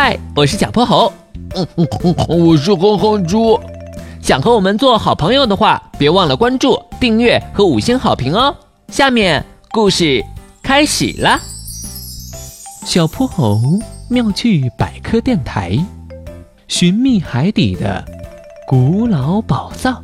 嗨，我是小泼猴。嗯嗯嗯，我是哼哼猪。想和我们做好朋友的话，别忘了关注、订阅和五星好评哦。下面故事开始了。小泼猴妙趣百科电台，寻觅海底的古老宝藏。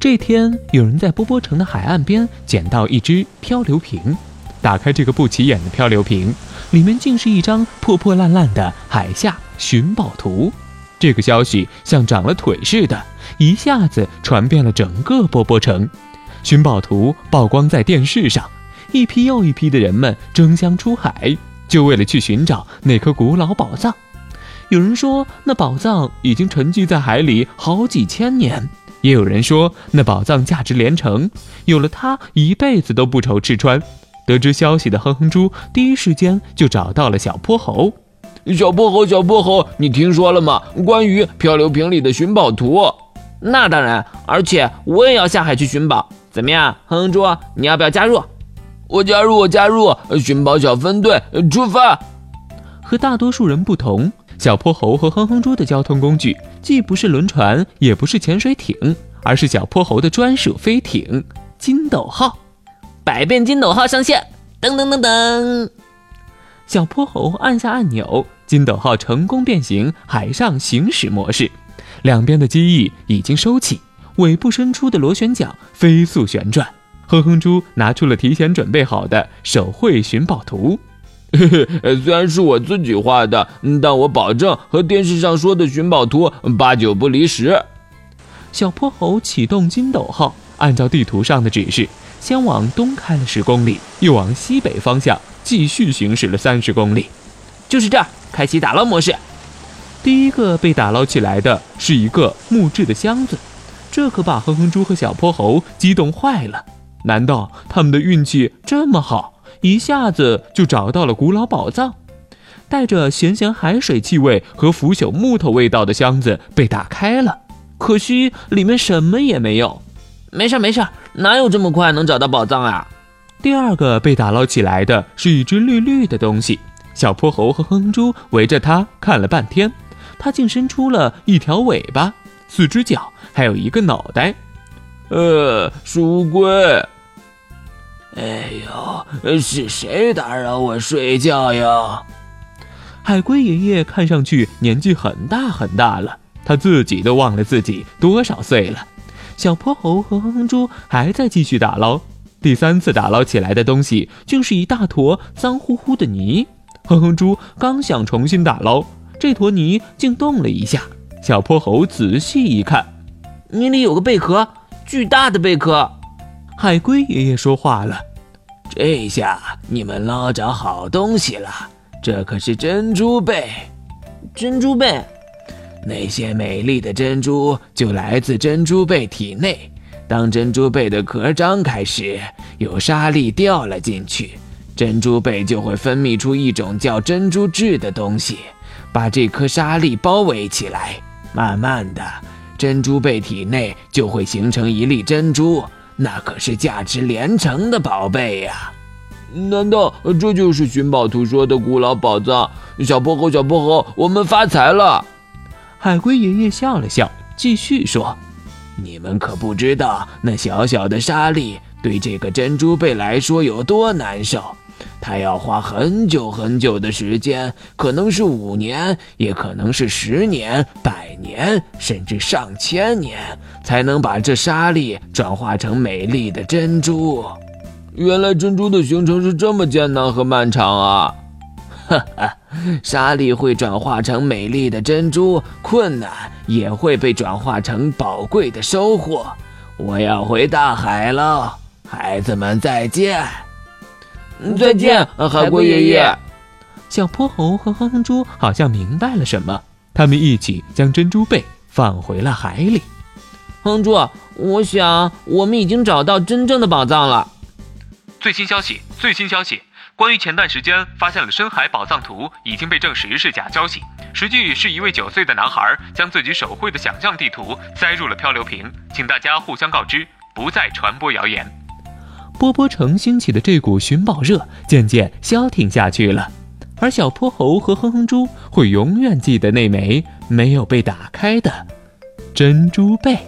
这天，有人在波波城的海岸边捡到一只漂流瓶，打开这个不起眼的漂流瓶，里面竟是一张破破烂烂的海下寻宝图。这个消息像长了腿似的，一下子传遍了整个波波城。寻宝图曝光在电视上，一批又一批的人们争相出海，就为了去寻找那颗古老宝藏。有人说，那宝藏已经沉寂在海里好几千年；也有人说，那宝藏价值连城，有了它一辈子都不愁吃穿。得知消息的哼哼猪第一时间就找到了小泼猴。小泼猴，小泼猴，你听说了吗？关于漂流瓶里的寻宝图。那当然，而且我也要下海去寻宝。怎么样，哼哼猪，你要不要加入？我加入，我加入！寻宝小分队出发。和大多数人不同，小泼猴和哼哼猪的交通工具既不是轮船，也不是潜水艇，而是小泼猴的专属飞艇——金斗号。百变金斗号上线！噔噔噔噔。小泼猴按下按钮，金斗号成功变形，海上行驶模式。两边的机翼已经收起，尾部伸出的螺旋桨飞速旋转。哼哼猪拿出了提前准备好的手绘寻宝图，嘿嘿，虽然是我自己画的，但我保证和电视上说的寻宝图八九不离十。小泼猴启动金斗号，按照地图上的指示，先往东开了十公里，又往西北方向。继续行驶了三十公里，就是这儿，开启打捞模式。第一个被打捞起来的是一个木质的箱子，这可把哼哼猪和小泼猴激动坏了。难道他们的运气这么好，一下子就找到了古老宝藏？带着咸咸海水气味和腐朽木头味道的箱子被打开了，可惜里面什么也没有。没事没事，哪有这么快能找到宝藏啊？第二个被打捞起来的是一只绿绿的东西，小泼猴和哼哼猪围着它看了半天，它竟伸出了一条尾巴、四只脚，还有一个脑袋。呃，书龟。哎呦，是谁打扰我睡觉呀？海龟爷爷看上去年纪很大很大了，他自己都忘了自己多少岁了。小泼猴和哼哼猪还在继续打捞。第三次打捞起来的东西，竟是一大坨脏乎乎的泥。哼哼猪刚想重新打捞，这坨泥竟动了一下。小泼猴仔细一看，泥里有个贝壳，巨大的贝壳。海龟爷爷说话了：“这下你们捞着好东西了，这可是珍珠贝。珍珠贝，那些美丽的珍珠就来自珍珠贝体内。”当珍珠贝的壳张开时，有沙粒掉了进去，珍珠贝就会分泌出一种叫珍珠质的东西，把这颗沙粒包围起来。慢慢的，珍珠贝体内就会形成一粒珍珠，那可是价值连城的宝贝呀！难道这就是寻宝图说的古老宝藏？小泼猴，小泼猴，我们发财了！海龟爷爷笑了笑，继续说。你们可不知道，那小小的沙粒对这个珍珠贝来说有多难受。它要花很久很久的时间，可能是五年，也可能是十年、百年，甚至上千年，才能把这沙粒转化成美丽的珍珠。原来珍珠的形成是这么艰难和漫长啊！哈哈，沙粒会转化成美丽的珍珠，困难也会被转化成宝贵的收获。我要回大海了，孩子们再见！再见，海龟爷爷。小泼猴和哼哼猪好像明白了什么，他们一起将珍珠贝放回了海里。哼哼猪，我想我们已经找到真正的宝藏了。最新消息，最新消息。关于前段时间发现了深海宝藏图，已经被证实是假消息。实际是一位九岁的男孩将自己手绘的想象地图塞入了漂流瓶，请大家互相告知，不再传播谣言。波波城兴起的这股寻宝热渐渐消停下去了。而小泼猴和哼哼猪会永远记得那枚没有被打开的珍珠贝。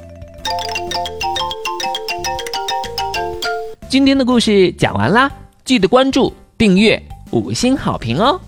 今天的故事讲完啦，记得关注、订阅、五星好评哦！